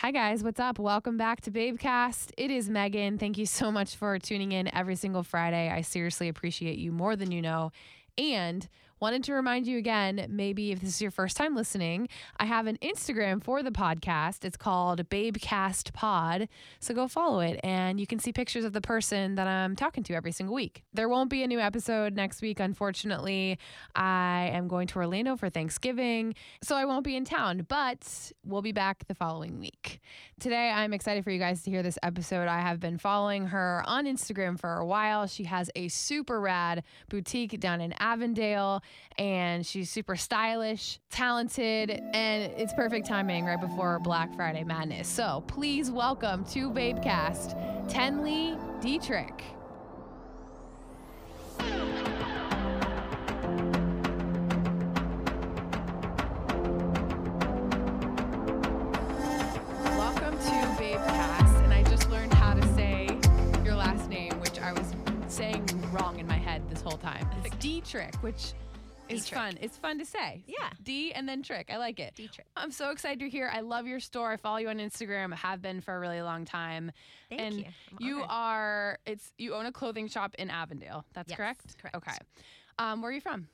Hi, guys. What's up? Welcome back to Babecast. It is Meghan. Thank you so much for tuning in every single Friday. I seriously appreciate you more than you know. And wanted to remind you again maybe if this is your first time listening, I have an Instagram for the podcast. It's called Babecast Pod. So go follow it and you can see pictures of the person that I'm talking to every single week. There won't be a new episode next week, unfortunately. I am going to Orlando for Thanksgiving, so I won't be in town, but we'll be back the following week. Today, I'm excited for you guys to hear this episode. I have been following her on Instagram for a while. She has a super rad boutique down in Avondale and she's super stylish, talented, and it's perfect timing right before Black Friday madness. So please welcome to Babecast, Tenley Dietrich. Welcome to Babecast, and I just learned how to say your last name, which I was saying wrong in my head this whole time. It's Dietrich, which Dietrich. fun. It's fun to say. Yeah. D and then trick. I like it. Dietrich. I'm so excited you're here. I love your store. I follow you on Instagram. have been for a really long time. Thank and you. I'm you honored. are it's you own a clothing shop in Avondale. That's Yes, correct? correct. Okay. Um, where are you from?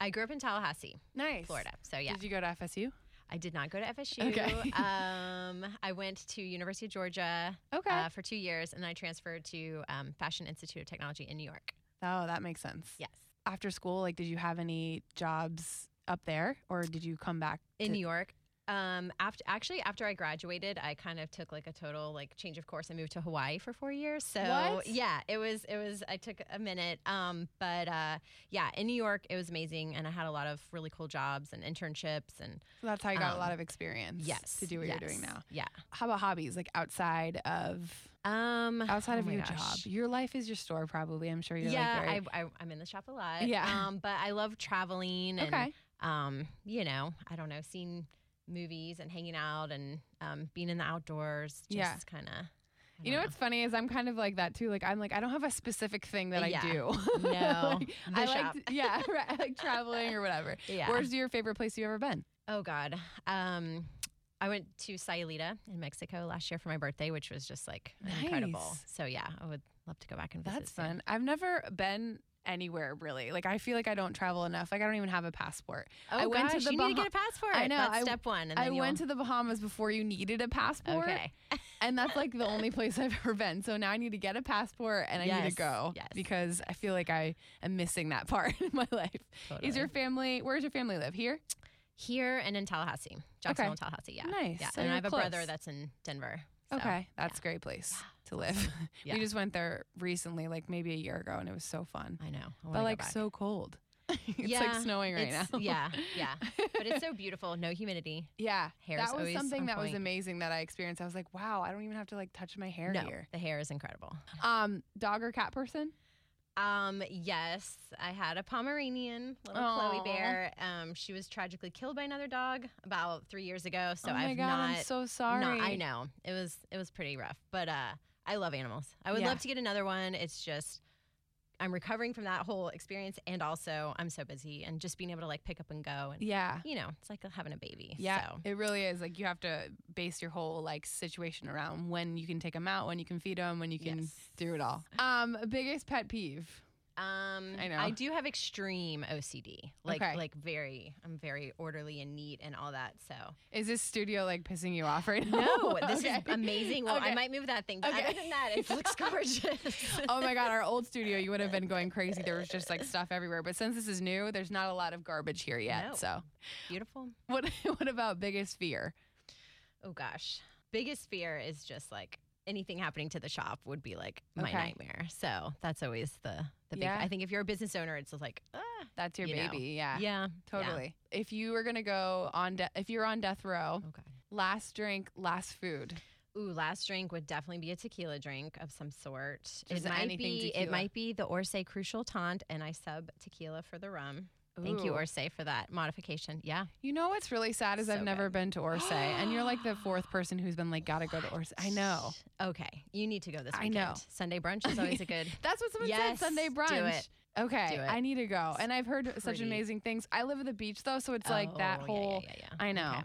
I grew up in Tallahassee, Nice. Florida. So yeah, Did you go to FSU? I did not go to FSU. Okay. um, I went to University of Georgia Okay. uh, for two years, and I transferred to um, Fashion Institute of Technology in New York. oh, that makes sense. Yes, After school, like did you have any jobs up there or did you come back in to- New York. Um, after actually after I graduated, I kind of took like a total like change of course. I moved to Hawaii for four years. So What? yeah, it was it was. I took a minute. Um, but uh, yeah, in New York, it was amazing, and I had a lot of really cool jobs and internships and So that's how you got a Um, lot of experience yes to do what you're doing now. Yeah. How about hobbies like outside of Um, outside oh of my your gosh. job? Your life is your store probably. I'm sure you're yeah, like very I, I, I'm in the shop a lot. Yeah. Um, but I love traveling and, Okay. um, you know, I don't know, seeing movies and hanging out and um, being in the outdoors. Just Yeah. kind of. You know what's funny is I'm kind of like that too. Like I'm like I don't have a specific thing that Yeah. I do. No, Like, I like yeah, right, I like traveling or whatever. Yeah. Where's your favorite place you ever been? oh God. Um, I went to Sayulita in Mexico last year for my birthday, which was just like incredible. So yeah, I would love to go back and visit. That's soon. fun. I've never been anywhere really. Like I feel like I don't travel enough. Like I don't even have a passport. Oh I went to gosh, the you need to get a passport. I know, That's I- step one. And I then went to the Bahamas before you needed a passport. Okay. And that's like the only place I've ever been. So now I need to get a passport and I need to go yes. because I feel like I am missing that part in my life. Is your family, where does your family live? Here? Here and in Tallahassee, Jacksonville, Tallahassee. Yeah, Nice. Yeah, So and I have a brother that's in Denver. So, Okay. That's yeah. a great place Yeah, to live. Yeah. We just went there recently, like maybe a year ago, and it was so fun. I know. I But like back. so cold. it's like snowing right now. yeah, yeah. But it's so beautiful. No humidity. Yeah, Hair's that was something that was amazing that I experienced. I was like, wow, I don't even have to like touch my hair no, here. the hair is incredible. Um, dog or cat person? Um, yes, I had a Pomeranian, little Aw. Chloe bear. Um, she was tragically killed by another dog about three years ago. So oh my I've god, not. I'm so sorry. not- I know it was it was pretty rough, but uh, I love animals. I would Yeah. love to get another one. It's just I'm recovering from that whole experience, and also I'm so busy, and just being able to like pick up and go, and Yeah. you know, it's like having a baby. Yeah, So. it really is. Like you have to base your whole like situation around when you can take them out, when you can feed them, when you can Yes. do it all. Um, biggest pet peeve. Um, I know. I do have extreme OCD. Like, Okay. like very. I'm very orderly and neat and all that. So Is this studio like pissing you off right now? no, this Okay. is amazing. Well, Okay. I might move that thing, but Okay. other than that, it looks gorgeous. oh my god, our old studio, you would have been going crazy. There was just like stuff everywhere. But since this is new, there's not a lot of garbage here yet. No. So, Beautiful. what what about biggest fear? Oh gosh, biggest fear is just like anything happening to the shop would be like my Okay. nightmare. So that's always the the big. Yeah. I think if you're a business owner, it's just like ah, That's your You know. baby. Yeah. yeah, Totally. If you were gonna go on, de- if you're on death row, Okay. Last drink, last food. Ooh, last drink would definitely be a tequila drink of some sort. Just it might be tequila. it might be the Orsay Crucial Taunt, and I sub tequila for the rum. Thank you, Orsay, for that modification. Yeah. You know what's really sad is I've never good. been to Orsay, and you're like the fourth person who's been like, gotta go to Orsay. I know. Okay, you need to go this Weekend. I know. Sunday brunch is always a good. That's what someone Yes, said Sunday brunch. do it. Okay, Do it. I need to go. And I've heard such amazing things. I live at the beach though, so it's like oh, that Oh, whole. Yeah, yeah, yeah. I know. Okay.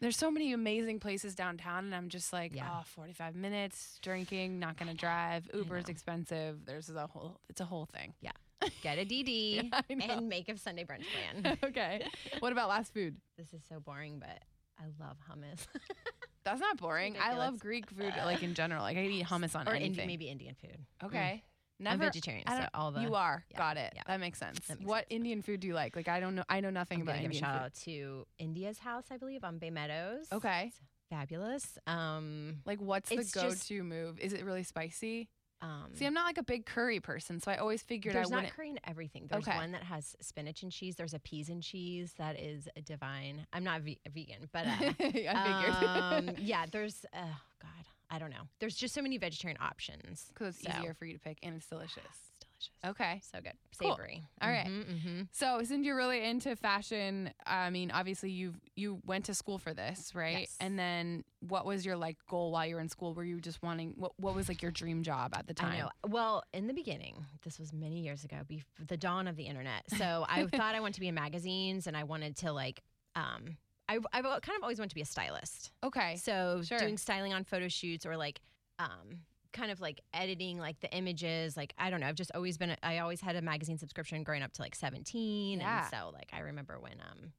There's so many amazing places downtown, and I'm just like, Yeah. oh, 45 minutes drinking, not gonna drive. Uber's expensive. There's a whole. It's a whole thing. Get a DD know. and make a Sunday brunch plan. okay. What about last food? this is so boring, but I love hummus. That's not boring. I love. Greek food, like in general. Like I eat hummus on or anything. Indi- maybe Indian food. Okay. I'm vegetarian, so all the you are. yeah, Got it. yeah. That makes sense. That makes what sense. Indian food do you like? Like I don't know. I know nothing I'm about gonna give a Indian shout food. out to India's house, I believe, on Bay Meadows. Okay. It's fabulous. Um, Like what's the go-to move? Is it really spicy? Um, See, I'm not like a big curry person, so I always figured there's I not curry in everything. There's Okay. one that has spinach and cheese. There's a peas and cheese that is divine. I'm not ve- vegan, but uh, I figured. um, yeah, there's oh god, I don't know. There's just so many vegetarian options. Because it's so- easier for you to pick and it's delicious. Delicious. Okay. So good, Cool. savory. All right. Mm-hmm. So since you're really into fashion, I mean, obviously you you went to school for this, right? Yes. And then what was your like goal while you were in school? Were you just wanting what what was like your dream job at the time? I know. Well, in the beginning, this was many years ago, bef- the dawn of the internet. So I thought I wanted to be in magazines, and I wanted to like. Um, I I've kind of always wanted to be a stylist. Okay. So Sure. doing styling on photo shoots or like um kind of like editing like the images like I don't know I've just always been. I always had a magazine subscription growing up to like 17 Yeah. and so like I remember when um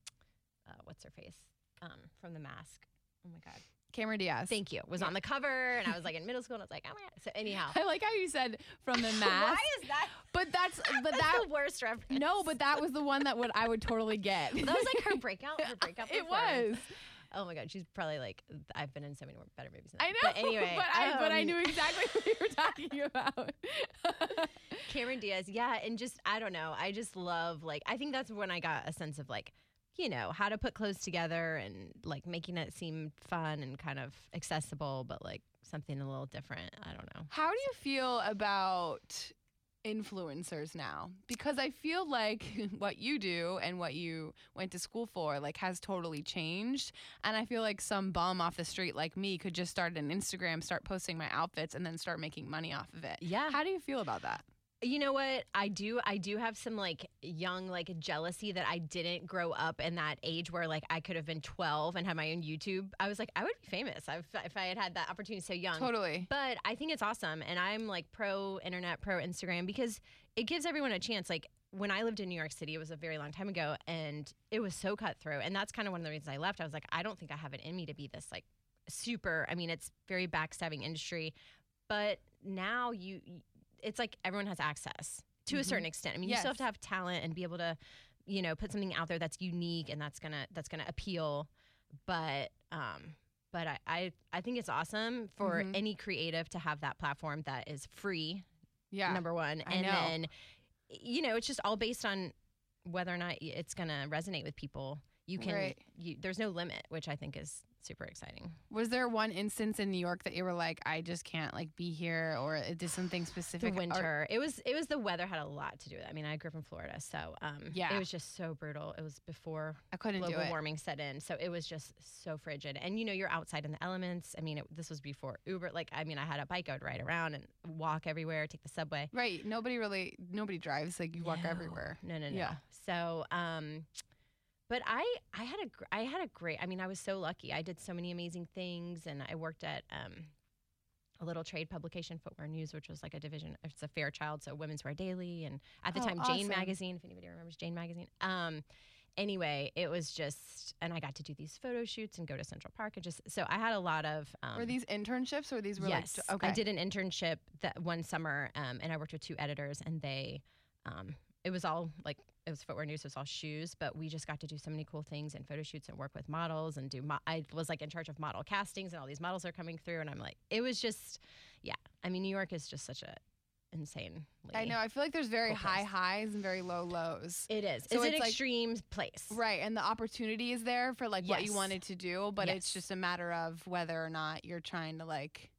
uh, what's her face um from the mask oh my god Cameron Diaz. thank you was Yeah. on the cover and I was like in middle school and I was like oh my god so anyhow I like how you said from the mask. why is that But that's but that's that the worst reference no, but that was the one that would I would totally get. that was like her breakout her breakout it was. Oh my god she's probably like I've been in so many more better movies than that. I know. but anyway but I but I um, knew exactly what you were talking about. Cameron Diaz, yeah, and just I don't know. I just love like I think that's when I got a sense of like, you know, how to put clothes together and like making it seem fun and kind of accessible, but like something a little different. I don't know. How do you feel about influencers now? Because I feel like what you do and what you went to school for like has totally changed. And I feel like some bum off the street like me could just start an Instagram, start posting my outfits and then start making money off of it. Yeah. How do you feel about that? You know what? I do I do have some like young like jealousy that I didn't grow up in that age where like I could have been 12 and had my own YouTube. I was like I would be famous if, if I had had that opportunity so young. Totally. But I think it's awesome. And I'm like pro internet, pro Instagram because it gives everyone a chance. Like when I lived in New York City, it was a very long time ago and it was so cutthroat. And that's kind of one of the reasons I left. I was like, I don't think I have it in me to be this like super, I mean, it's very backstabbing industry. But now you, it's like everyone has access to a Mhm. certain extent. I mean, you still have to have talent and be able to, you know, put something out there that's unique and that's gonna that's gonna appeal. But um, but I, I I think it's awesome for Mhm. any creative to have that platform that is free. Yeah. Number one, and then you know it's just all based on whether or not it's gonna resonate with people. You can Right. you, there's no limit, which I think is super exciting. Was there one instance in New York that you were like, I just can't like be here or it did something The specific? or- winter, it was it was the weather had a lot to do with it. I mean, I grew up in Florida, so um, Yeah. it was just so brutal. It was before I couldn't global warming set in. So it was just so frigid. And you know, you're outside in the elements. I mean, it, this was before Uber. Like, I mean, I had a bike I would ride around and walk everywhere, take the subway. Right. Nobody really, nobody drives. Like you walk No. everywhere. No, no, no. Yeah. So, um, but I, I had a, I had a great. I mean, I was so lucky. I did so many amazing things, and I worked at um, a little trade publication, Footwear News, which was like a division. It's a Fairchild, so Women's Wear Daily, and at the Oh, time, Jane. Magazine. If anybody remembers Jane Magazine. Um, anyway, it was just, and I got to do these photo shoots and go to Central Park, and just so I had a lot of. Um, were these internships or these were yes, like, okay. I did an internship that one summer, um, and I worked with two editors, and they, um, it was all like it was footwear news, so it was all shoes, but we just got to do so many cool things and photo shoots and work with models and do. Mo- I was like in charge of model castings, and all these models are coming through, and I'm like, it was just, yeah. I mean, New York is just such a insane. I know. I feel like there's very Cool high place. highs and very low lows. It is. So it's an like- extreme place. Right, and the opportunity is there for like what you wanted to do, but it's just a matter of whether or not you're trying to like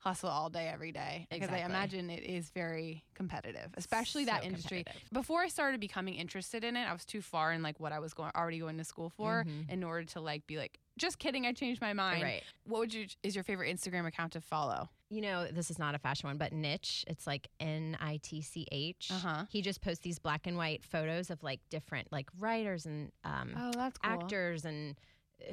hustle all day every day because I imagine it is very competitive, especially So that industry. Before I started becoming interested in it, I was too far in like what I was going already going to school for Mhm. in order to like be like just kidding, I changed my mind. Right. What would you is your favorite Instagram account to follow? You know, this is not a fashion one, but Nitch, it's like N I T C H. Uh-huh. He just posts these black and white photos of like different like writers and um, Oh, that's cool. actors and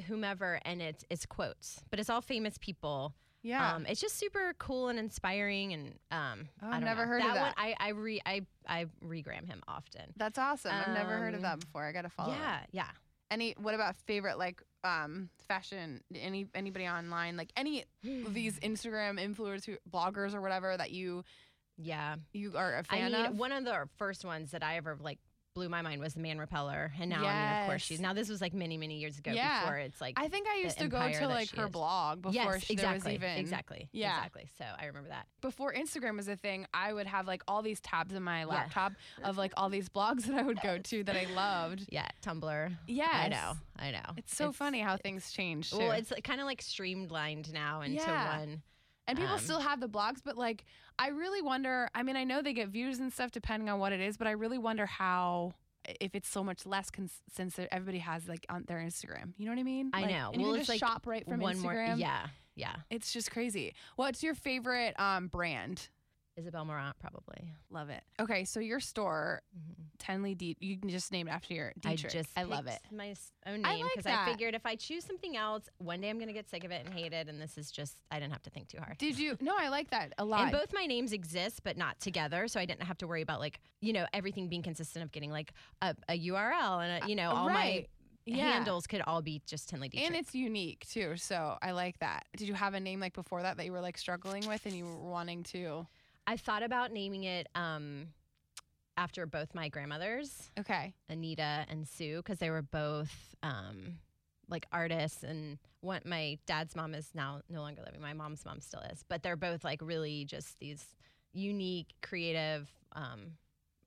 whomever, and it's it's quotes, but it's all famous people. Yeah. Um, it's just super cool and inspiring, and um, Oh, I I've don't never know. heard of One, that. I I re I I regram him often. that's awesome. I've never heard of that um, before. I got to follow. Yeah, yeah. Any what about favorite like um fashion any anybody online like any of these Instagram influencers bloggers or whatever that you Yeah. you are a fan I mean, of? one of the first ones that I ever like blew my mind was the Man Repeller, and now I mean, of course, she's now this was like many many years ago. Yeah. Before it's like I think I used to go empire to that like she her is. blog before yes, she, exactly, there was even exactly, Yeah. exactly. So I remember that. before Instagram was a thing. I would have like all these tabs in my laptop of like all these blogs that I would go to that I loved. Yeah, Tumblr. Yes, I know, I know. It's so funny how things change. Too. Well, it's kind of like streamlined now into Yeah. one. And people Um, still have the blogs, but like I really wonder. I mean, I know they get views and stuff depending on what it is, but I really wonder how if it's so much less cons- since everybody has like on their Instagram. You know what I mean? I Like, know. And you Well, it's just like shop right from one Instagram. more. Yeah, yeah. It's just crazy. What's your favorite um, brand? Isabel Marant, probably. Love it. Okay, so your store, mm-hmm. Tenley D. You can just name it after your I just I love it. my own name like because that. I figured if I choose something else, one day I'm gonna get sick of it and hate it, and this is just I didn't have to think too hard. Did you? No, I like that a lot. And both my names exist, but not together, so I didn't have to worry about like you know everything being consistent of getting like a, a URL and a, uh, you know all right. my Yeah. handles could all be just Tenley Dietrich. and it's unique too, so I like that. Did you have a name like before that that you were like struggling with and you were wanting to? I thought about naming it um, after both my grandmothers, Okay. Anita and Sue, because they were both um, like artists. And one, my dad's mom is now no longer living. My mom's mom still is, but they're both like really just these unique, creative um,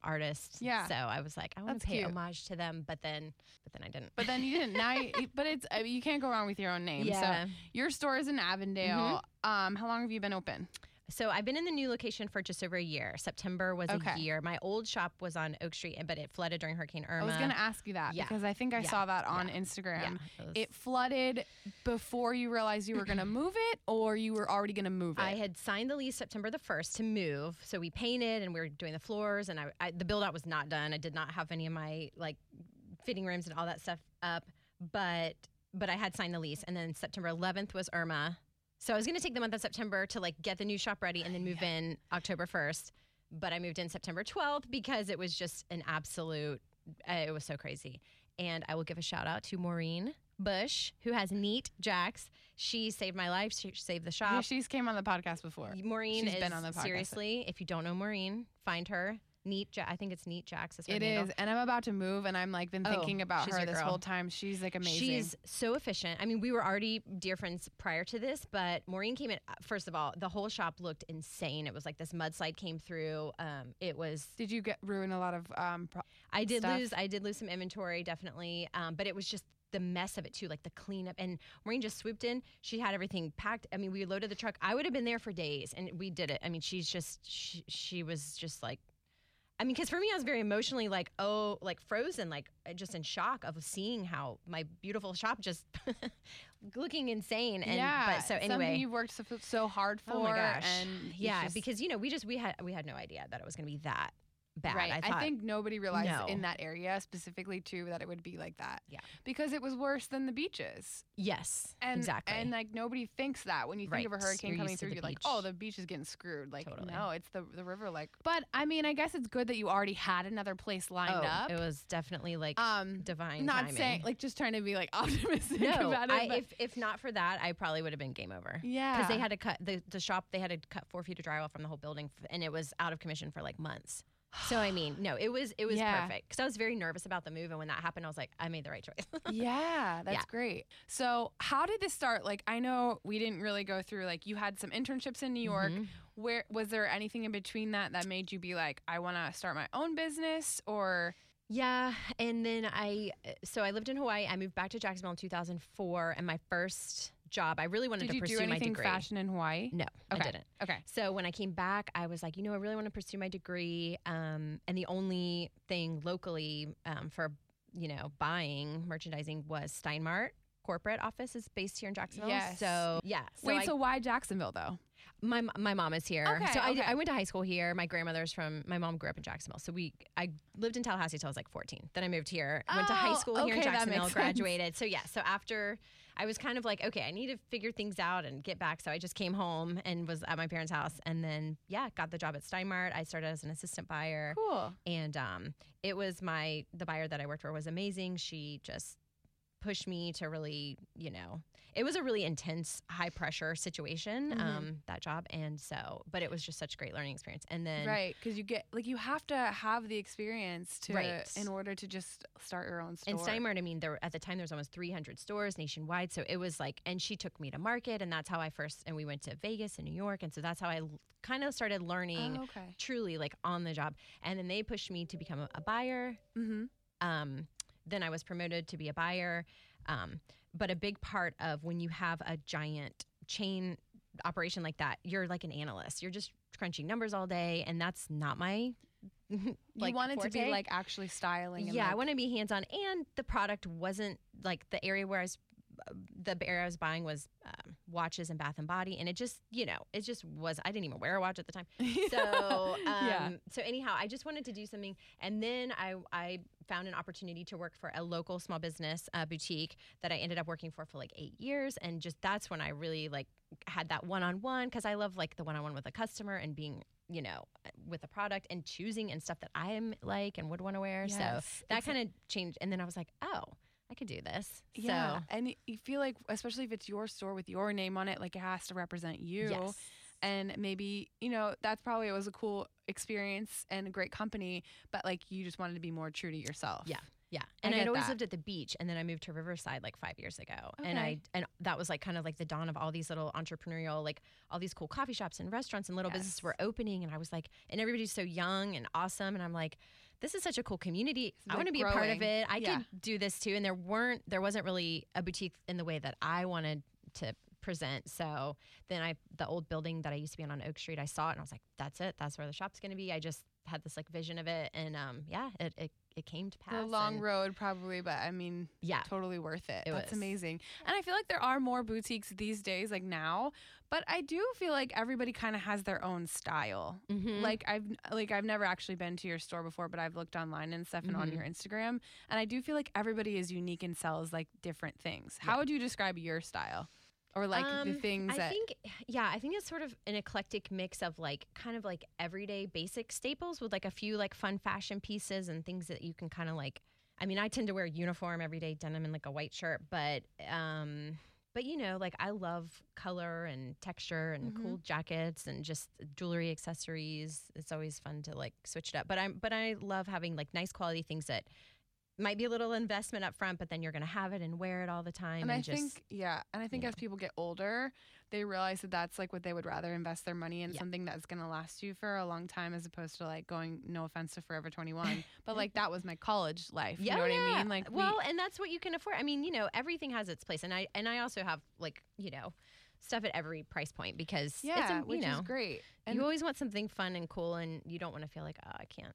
artists. Yeah. So I was like, I want That's to pay cute. homage to them, but then, but then I didn't. But then you didn't. Now, you, but it's I mean, you can't go wrong with your own name. yeah. So your store is in Avondale. Um, how long have you been open? So I've been in the new location for just over a year. September was Okay. a year. My old shop was on Oak Street, but it flooded during Hurricane Irma. I was gonna ask you that Yeah. because I think I Yeah. saw that on Yeah. Instagram. It was- It flooded before you realized you were gonna move it, or you were already gonna move it. I had signed the lease September the 1st to move. So we painted and we were doing the floors and I, I the build out was not done. I did not have any of my like fitting rooms and all that stuff up, but but I had signed the lease and then September 11th was Irma. So I was going to take the month of September to like get the new shop ready and then move in October 1st, but I moved in September 12th because it was just an absolute uh, it was so crazy. And I will give a shout out to Maureen Bush who has Neat Jacks. She saved my life. She saved the shop. Yeah, she's came on the podcast before. Maureen She's is been on the podcast. seriously. If you don't know Maureen, find her. Neat. Ja- I think it's Neat Jacks. It handle. is, and I'm about to move, and I'm like been Oh, thinking about she's her this girl. whole time. She's like amazing. She's so efficient. I mean, we were already dear friends prior to this, but Maureen came in. uh, First of all, the whole shop looked insane. It was like this mudslide came through. Um, it was. Did you get ruin a lot of um? Pro- I did stuff? lose. I did lose some inventory, definitely. Um, but it was just the mess of it too, like the cleanup. And Maureen just swooped in. She had everything packed. I mean, we loaded the truck. I would have been there for days, and we did it. I mean, she's just. She, she was just like. I mean, because for me, I was very emotionally like, oh, like frozen, like uh, just in shock of seeing how my beautiful shop just looking insane. And yeah. but so something anyway, you worked so, so hard for. oh my gosh, And yeah, just- because you know we just we had we had no idea that it was going to be that bad. Right. I, I, think nobody realized No. in that area specifically too that it would be like that. Yeah. Because it was worse than the beaches. yes, And exactly. and like nobody thinks that when you think of a hurricane You're coming through, you're like, oh, the beach is getting screwed. Like, Totally. no, it's the the river. Like, but I mean, I guess it's good that you already had another place lined oh, up. it was definitely like um, divine. not timing. saying like just trying to be like optimistic no. about it. I, but- if if not for that, I probably would have been game over. yeah, Because they had to cut the, the shop. They had to cut four feet of drywall from the whole building, and it was out of commission for like months. So I mean, no, it was it was Yeah. perfect because I was very nervous about the move, and when that happened, I was like, I made the right choice. yeah, that's Yeah. great. So, how did this start? Like, I know we didn't really go through. Like, you had some internships in New York. Mhm. Where was there anything in between that that made you be like, I want to start my own business? Or Yeah, and then I so I lived in Hawaii. I moved back to Jacksonville in 2004, and my first job, I really wanted did to you pursue do my anything degree. fashion in Hawaii? No, I Okay. didn't. Okay. So when I came back, I was like, you know, I really want to pursue my degree. Um, and the only thing locally um, for you know buying merchandising was Stein Mart. Corporate office is based here in Jacksonville. Yes. So yeah. So Wait, I- so why Jacksonville though? my my mom is here. Okay, so I, okay. I went to high school here. My grandmother's from my mom grew up in Jacksonville. So we I lived in Tallahassee till I was like 14. Then I moved here. Went to high Oh, school here in okay, that Jacksonville. makes sense. Graduated. So yeah. So after I was kind of like, okay, I need to figure things out and get back. So I just came home and was at my parents' house, and then yeah, got the job at Stein Mart. I started as an assistant buyer, Cool. and um, it was my the buyer that I worked for was amazing. She just pushed me to really, you know, it was a really intense, high pressure situation, Mhm. um, that job. And so, but it was just such a great learning experience. And then, Right, because you get like you have to have the experience to Right. in order to just start your own store. and Stein Mart, I mean, there at the time there was almost 300 stores nationwide. So it was like, and she took me to market, and that's how I first. And we went to Vegas and New York, and so that's how I kind of started learning Oh, okay. truly like on the job. And then they pushed me to become a, a buyer. Mm-hmm. um, then I was promoted to be a buyer. Um, but a big part of when you have a giant chain operation like that, you're like an analyst. You're just crunching numbers all day, and that's not my. like, you wanted to be like actually styling. And yeah, I like, want to be hands on, and the product wasn't like the area where I was. The area I was buying was um, watches and Bath and Body, and it just, you know, it just was. I didn't even wear a watch at the time. So, um, Yeah. so anyhow, I just wanted to do something, and then I I found an opportunity to work for a local small business uh, boutique that I ended up working for for like eight years, and just that's when I really like had that one on one because I love like the one on one with a customer and being you know with a product and choosing and stuff that I am like and would want to wear. So that kind of changed, and then I was like, oh, I could do this. Yeah, So and you feel like, especially if it's your store with your name on it, like it has to represent you. yes. And maybe you know that's probably it was a cool experience and a great company, but like you just wanted to be more true to yourself. Yeah. Yeah, and I'd always that. lived at the beach, and then I moved to Riverside like five years ago, and I and that was like kind of like the dawn of all these little entrepreneurial, like all these cool coffee shops and restaurants and little businesses were opening, and I was like, and everybody's so young and awesome, and I'm like, this is such a cool community. I want to be a part of it. I Yeah. could do this too, and there weren't, there wasn't really a boutique in the way that I wanted to present. So then I, the old building that I used to be on on Oak Street, I saw it, and I was like, that's it. That's where the shop's going to be. I just had this like vision of it, and um, yeah, it it, it came to pass. The long and- road, probably, but I mean, yeah. totally worth it. It That's was. amazing. And I feel like there are more boutiques these days, like now, but I do feel like everybody kind of has their own style. Mhm. Like I've like I've never actually been to your store before, but I've looked online and stuff and on Mhm. your Instagram, and I do feel like everybody is unique and sells like different things. How Yeah. would you describe your style, or like the Um, things I that? think, yeah, I think it's sort of an eclectic mix of like kind of like everyday basic staples with like a few like fun fashion pieces and things that you can kind of like. I mean, I tend to wear uniform everyday denim and like a white shirt, but um, but you know, like I love color and texture and Mhm. cool jackets and just jewelry accessories. It's always fun to like switch it up. But I'm but I love having like nice quality things that might be a little investment up front, but then you're gonna have it and wear it all the time. and And, I just think, yeah, and I think as people get older, they realize that that's like what they would rather invest their money in Yeah. something that's going to last you for a long time, as opposed to like going. No offense to Forever Twenty One, but like that was my college life. You know what I mean? Like, we- well, and that's what you can afford. I mean, you know, everything has its place, and I and I also have like you know stuff at every price point because yeah, it's a, you which know is great. And you always want something fun and cool, and you don't want to feel like oh I can't.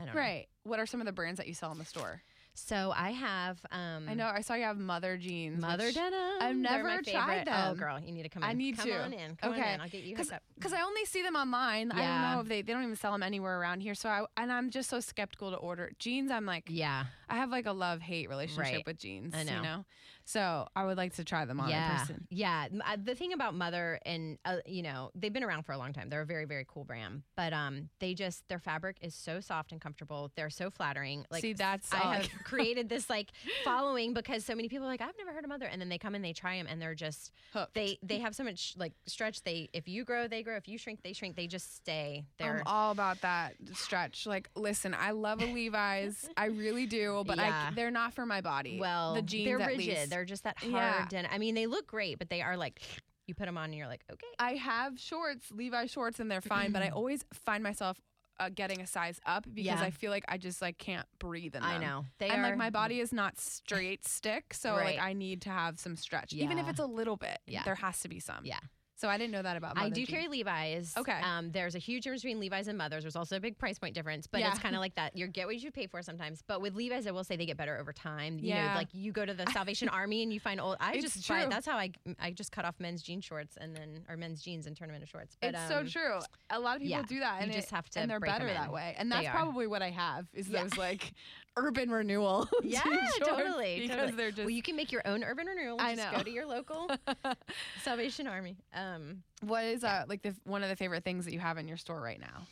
I don't know. right. What are some of the brands that you sell in the store? So I have um I know I saw you have Mother jeans. Mother which- denim. I've They're my never tried favorite. Oh, girl, you need to come in. I need come to. on in. Come Okay. on in. I'll get you hooked up. because I only see them online. I don't know if they they don't even sell them anywhere around here. So I and I'm just so skeptical to order jeans. I'm like Yeah. I have like a love hate relationship Right. with jeans. I You know. So I would like to try them on in yeah, person. yeah. Uh, The thing about Mother and uh, you know they've been around for a long time. They're a very very cool brand, but um they just their fabric is so soft and comfortable. They're so flattering. Like See, that's I have created this like following because so many people are like I've never heard of Mother, and then they come and they try them and they're just Hooked. they they have so much like stretch. They if you grow they grow. If you shrink they shrink. They just stay. They're I'm all about that stretch. Like, listen, I love a Levi's. I really do, but Yeah. I, they're not for my body. well the jeans they're at rigid. least. They're just that hard. Yeah. And I mean they look great, but they are like you put them on and you're like okay. I have shorts, Levi shorts, and they're fine. but I always find myself uh, getting a size up because Yeah. I feel like I just like can't breathe in them. I know they and are like my body is not straight stick, so Right. like I need to have some stretch, even if it's a little bit. Yeah. there has to be some. Yeah. So I didn't know that about. I do jeans. carry Levi's. Okay. Um, there's a huge difference between Levi's and Mothers. There's also a big price point difference, but Yeah. it's kind of like that. You get what you pay for sometimes. But with Levi's, I will say they get better over time. You Yeah. know, like you go to the Salvation Army and you find old. I It's just buy, true. that's how I I just cut off men's jean shorts and then or men's jeans and turn them into shorts. But, it's so um, true. A lot of people yeah, do that, you and just have to and they're better that way. And that's probably what I have is Yeah. those like urban renewal. Yeah, jean shorts totally. Because totally. they're just. well, you can make your own urban renewal. I just know. go to your local Salvation Army. Um, what is uh like the one of the favorite things that you have in your store right now?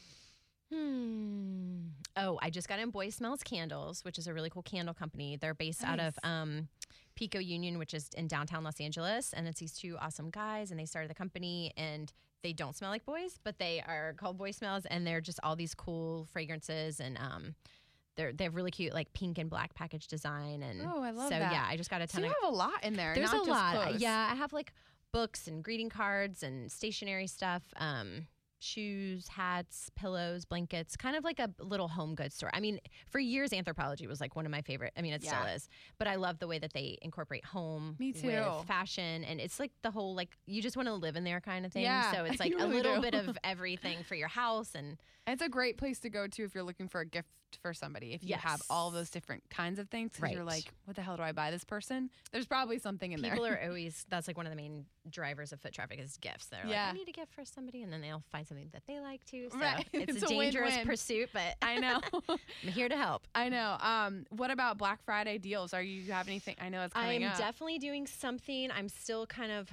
Hmm. Oh, I just got in Boy Smells Candles, which is a really cool candle company. They're based out of um, Pico Union, which is in downtown Los Angeles, and it's these two awesome guys, and they started the company and. They don't smell like boys, but they are called boy smells, and they're just all these cool fragrances, and um, they're they have really cute like pink and black package design, and Oh, I love so that. yeah, I just got a So ton you of have a lot in there. there's a lot. clothes. Yeah, I have like books and greeting cards and stationery stuff, um, shoes, hats, pillows, blankets, kind of like a little home goods store. I mean, for years, Anthropologie was like one of my favorite. I mean, it still is, but I love the way that they incorporate home Me with fashion, and it's like the whole like you just want to live in there kind of thing. Yeah, so it's like you a little do. bit of everything for your house and It's a great place to go to if you're looking for a gift for somebody. If you have all those different kinds of things, 'cause you're like, what the hell do I buy this person? There's probably something in there. people are always that's like one of the main drivers of foot traffic is gifts. They're like, I need a gift for somebody, and then they'll find something that they like too. So Right. it's, It's a a dangerous win-win. pursuit, but I know. I'm here to help. I know. Um, what about Black Friday deals? Are you have anything? I know it's i'm up. definitely doing something. I'm still kind of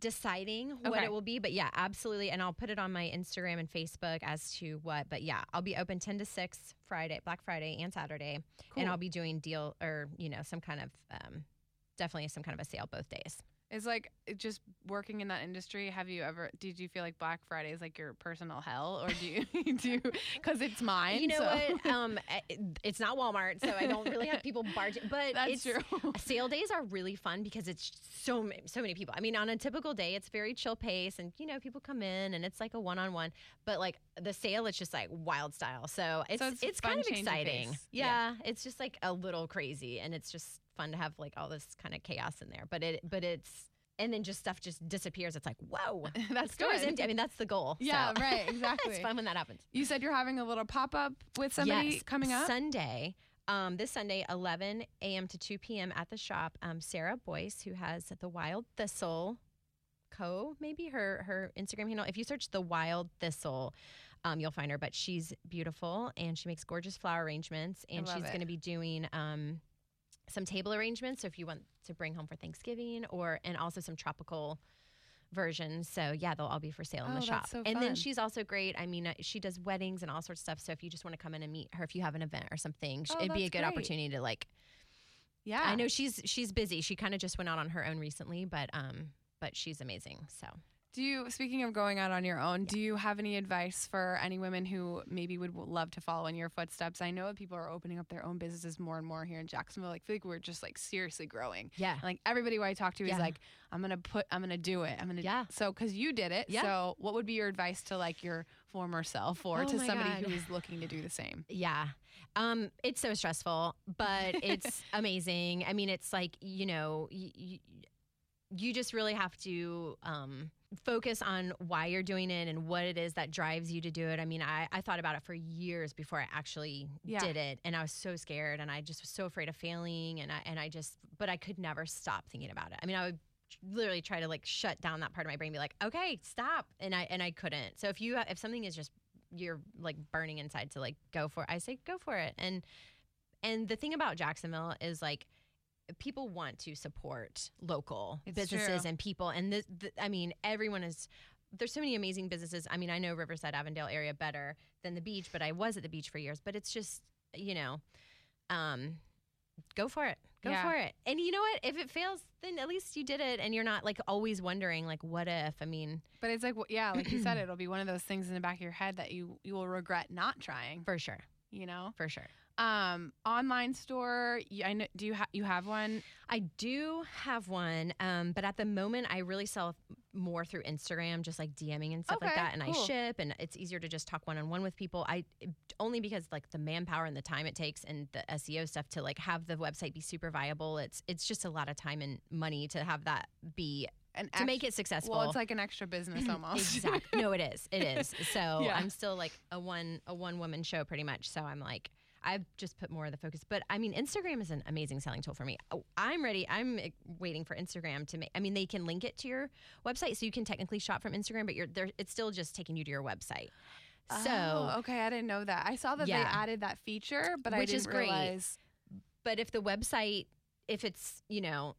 deciding what Okay. it will be, but yeah, absolutely. And I'll put it on my Instagram and Facebook as to what. But yeah, I'll be open 10 to 6 Friday, Black Friday and Saturday, Cool. and I'll be doing deal or you know some kind of um, definitely some kind of a sale both days. It's like just working in that industry. Have you ever? Did you feel like Black Friday is like your personal hell, or do you do? Because it's mine. You know so- what? Um, eh, it's not Walmart, so I don't really have people barging. But That's it's, true. Sale days are really fun because it's so so many people. I mean, on a typical day, it's very chill pace, and you know, people come in and it's like a one on one. But like the sale, it's just like wild style. So it's it's it's, kind of exciting. Yeah, Yeah. it's just like a little crazy, and it's just fun to have like all this kind of chaos in there. But it but it's and then just stuff just disappears. It's like whoa, That's store is good. empty. I mean, that's the goal. Yeah, so. right, exactly. it's fun when that happens. You said you're having a little pop up with somebody Yes, coming up. Sunday. Um, this Sunday, 11 a.m. to 2 p.m. at the shop. Um, Sarah Boyce, who has the Wild Thistle Co. Maybe her her Instagram handle. If you search the Wild Thistle, um, you'll find her. But she's beautiful and she makes gorgeous flower arrangements. And she's going to be doing um, some table arrangements. So if you want to bring home for Thanksgiving, or and also some tropical versions. So yeah, they'll all be for sale in Oh, the shop. so and then she's also great. I mean, uh, she does weddings and all sorts of stuff. So if you just want to come in and meet her, if you have an event or something, Oh, it'd be a good great. opportunity to like. yeah, I know she's she's busy. She kind of just went out on her own recently, but um, but she's amazing. So Do you, speaking of going out on your own, do you have any advice for any women who maybe would love to follow in your footsteps? I know that people are opening up their own businesses more and more here in Jacksonville. Like, I feel like we're just like seriously growing. yeah, Like everybody who I talk to is like, I'm gonna put, I'm gonna do it. I'm gonna, Yeah. So, because you did it. Yeah. So, what would be your advice to like your former self or Oh to somebody God. who is looking to do the same? Yeah. Um, it's so stressful, but it's amazing. I mean, it's like, you know, y- y- you just really have to um, focus on why you're doing it and what it is that drives you to do it. I mean, I, I thought about it for years before I actually Yeah. did it. And I was so scared and I just was so afraid of failing. And I, and I just, but I could never stop thinking about it. I mean, I would literally try to like shut down that part of my brain, be like, okay, stop. And I, and I couldn't. So if you, if something is just you're like burning inside to like go for it. I say go for it. And and the thing about Jacksonville is like people want to support local It's businesses true. and people. And this, th- I mean, everyone is. There's so many amazing businesses. I mean, I know Riverside, Avondale area better than the beach, but I was at the beach for years. But it's just, you know, um, go for it. Go Yeah. for it. And you know what? If it fails, then at least you did it, and you're not like always wondering, like, what if? I mean, But it's like, yeah, like you said, it'll be one of those things in the back of your head that you you will regret not trying. for sure, You know, for sure. Um, online store. I know. Do you ha- you have one? I do have one, um, but at the moment, I really sell more through Instagram, just like DMing and stuff like that. And I ship, and it's easier to just talk one on one with people. I only because like the manpower and the time it takes, and the SEO stuff to like have the website be super viable. It's it's just a lot of time and money to have that be An to make it successful. Well, it's like an extra business almost. exactly. No, it is. It is. So Yeah. I'm still like a one a one woman show pretty much. So I'm like I've just put more of the focus. But I mean, Instagram is an amazing selling tool for me. Oh, I'm ready. I'm eh, waiting for Instagram to make. I mean, they can link it to your website, so you can technically shop from Instagram, but you're there. It's still just taking you to your website. So, Oh, okay, I didn't know that. I saw that they added that feature, but I Which didn't is great. realize. but if the website, if it's you know.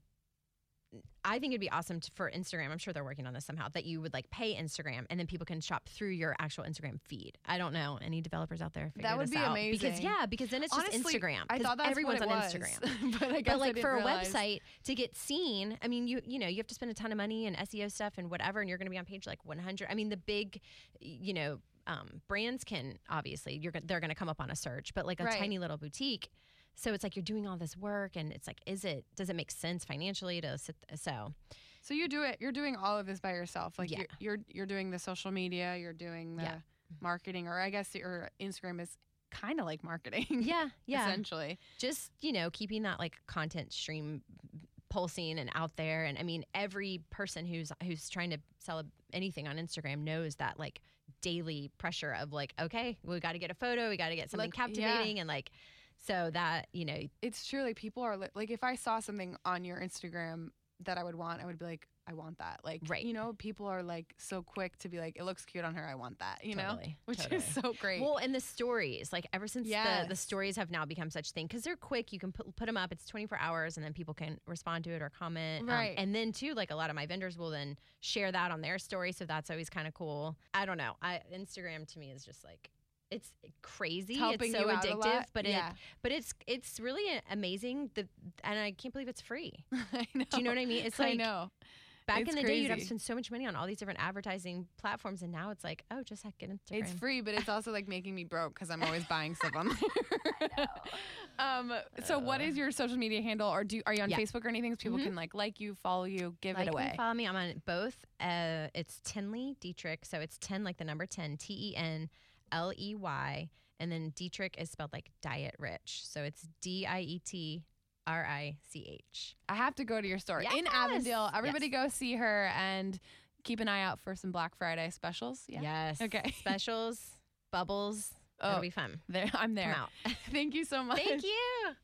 I think it'd be awesome to, for Instagram. I'm sure they're working on this somehow. That you would like pay Instagram, and then people can shop through your actual Instagram feed. I don't know any developers out there. That would this be out. Because yeah, because then it's Honestly, just Instagram. I thought that's everyone's on was. Instagram. but I guess But like for a website to get seen, I mean, you you know you have to spend a ton of money and SEO stuff and whatever, and you're going to be on page like 100. I mean, the big, you know, um, brands can obviously you're they're going to come up on a search, but like a Right. tiny little boutique. So it's like you're doing all this work, and it's like, is it does it make sense financially to sit? So So you do it. You're doing all of this by yourself. Like Yeah. you're, you're you're doing the social media. You're doing the Yeah. Mm-hmm. marketing, or I guess your Instagram is kind of like marketing. yeah, yeah, Essentially. just you know keeping that like content stream pulsing and out there and i mean every person who's who's trying to sell anything on instagram knows that like daily pressure of like okay we got to get a photo we got to get something Like, yeah. captivating and like so that you know It's true. Like people are li- like, if I saw something on your Instagram that I would want, I would be like, I want that. Like, Right. you know, people are like so quick to be like, it looks cute on her. I want that. You know, which totally. is so great. well and the stories like ever since the, the stories have now become such thing because they're quick you can put, put them up it's 24 hours and then people can respond to it or comment Um, Right. and then too like a lot of my vendors will then share that on their story so that's always kind of cool i don't know I, instagram to me is just like it's crazy helping it's so you out a addictive but yeah, it but it's it's really amazing the, and i can't believe it's free I know. do you know what i mean it's like I know. back It's in the day you'd have to spend so much money on all these different advertising platforms and now it's like oh just heck get instagram It's free, but it's also like making me broke because I'm always buying stuff on there. um, so what is your social media handle, or do are you on Yeah. Facebook or anything? So people Mhm. can like like you, follow you, give Like it away. Follow me. I'm on both. Uh, it's Tenley Dietrich. So it's 10 like the number 10, T E N L E Y. And then Dietrich is spelled like diet rich. So it's D I E T R I C H. I have to go to your store in Avondale. Everybody Yes. go see her and keep an eye out for some Black Friday specials. Yeah. Yes. Okay. Specials, bubbles. Oh. It'll be fun. There, I'm there. Thank you so much. Thank you.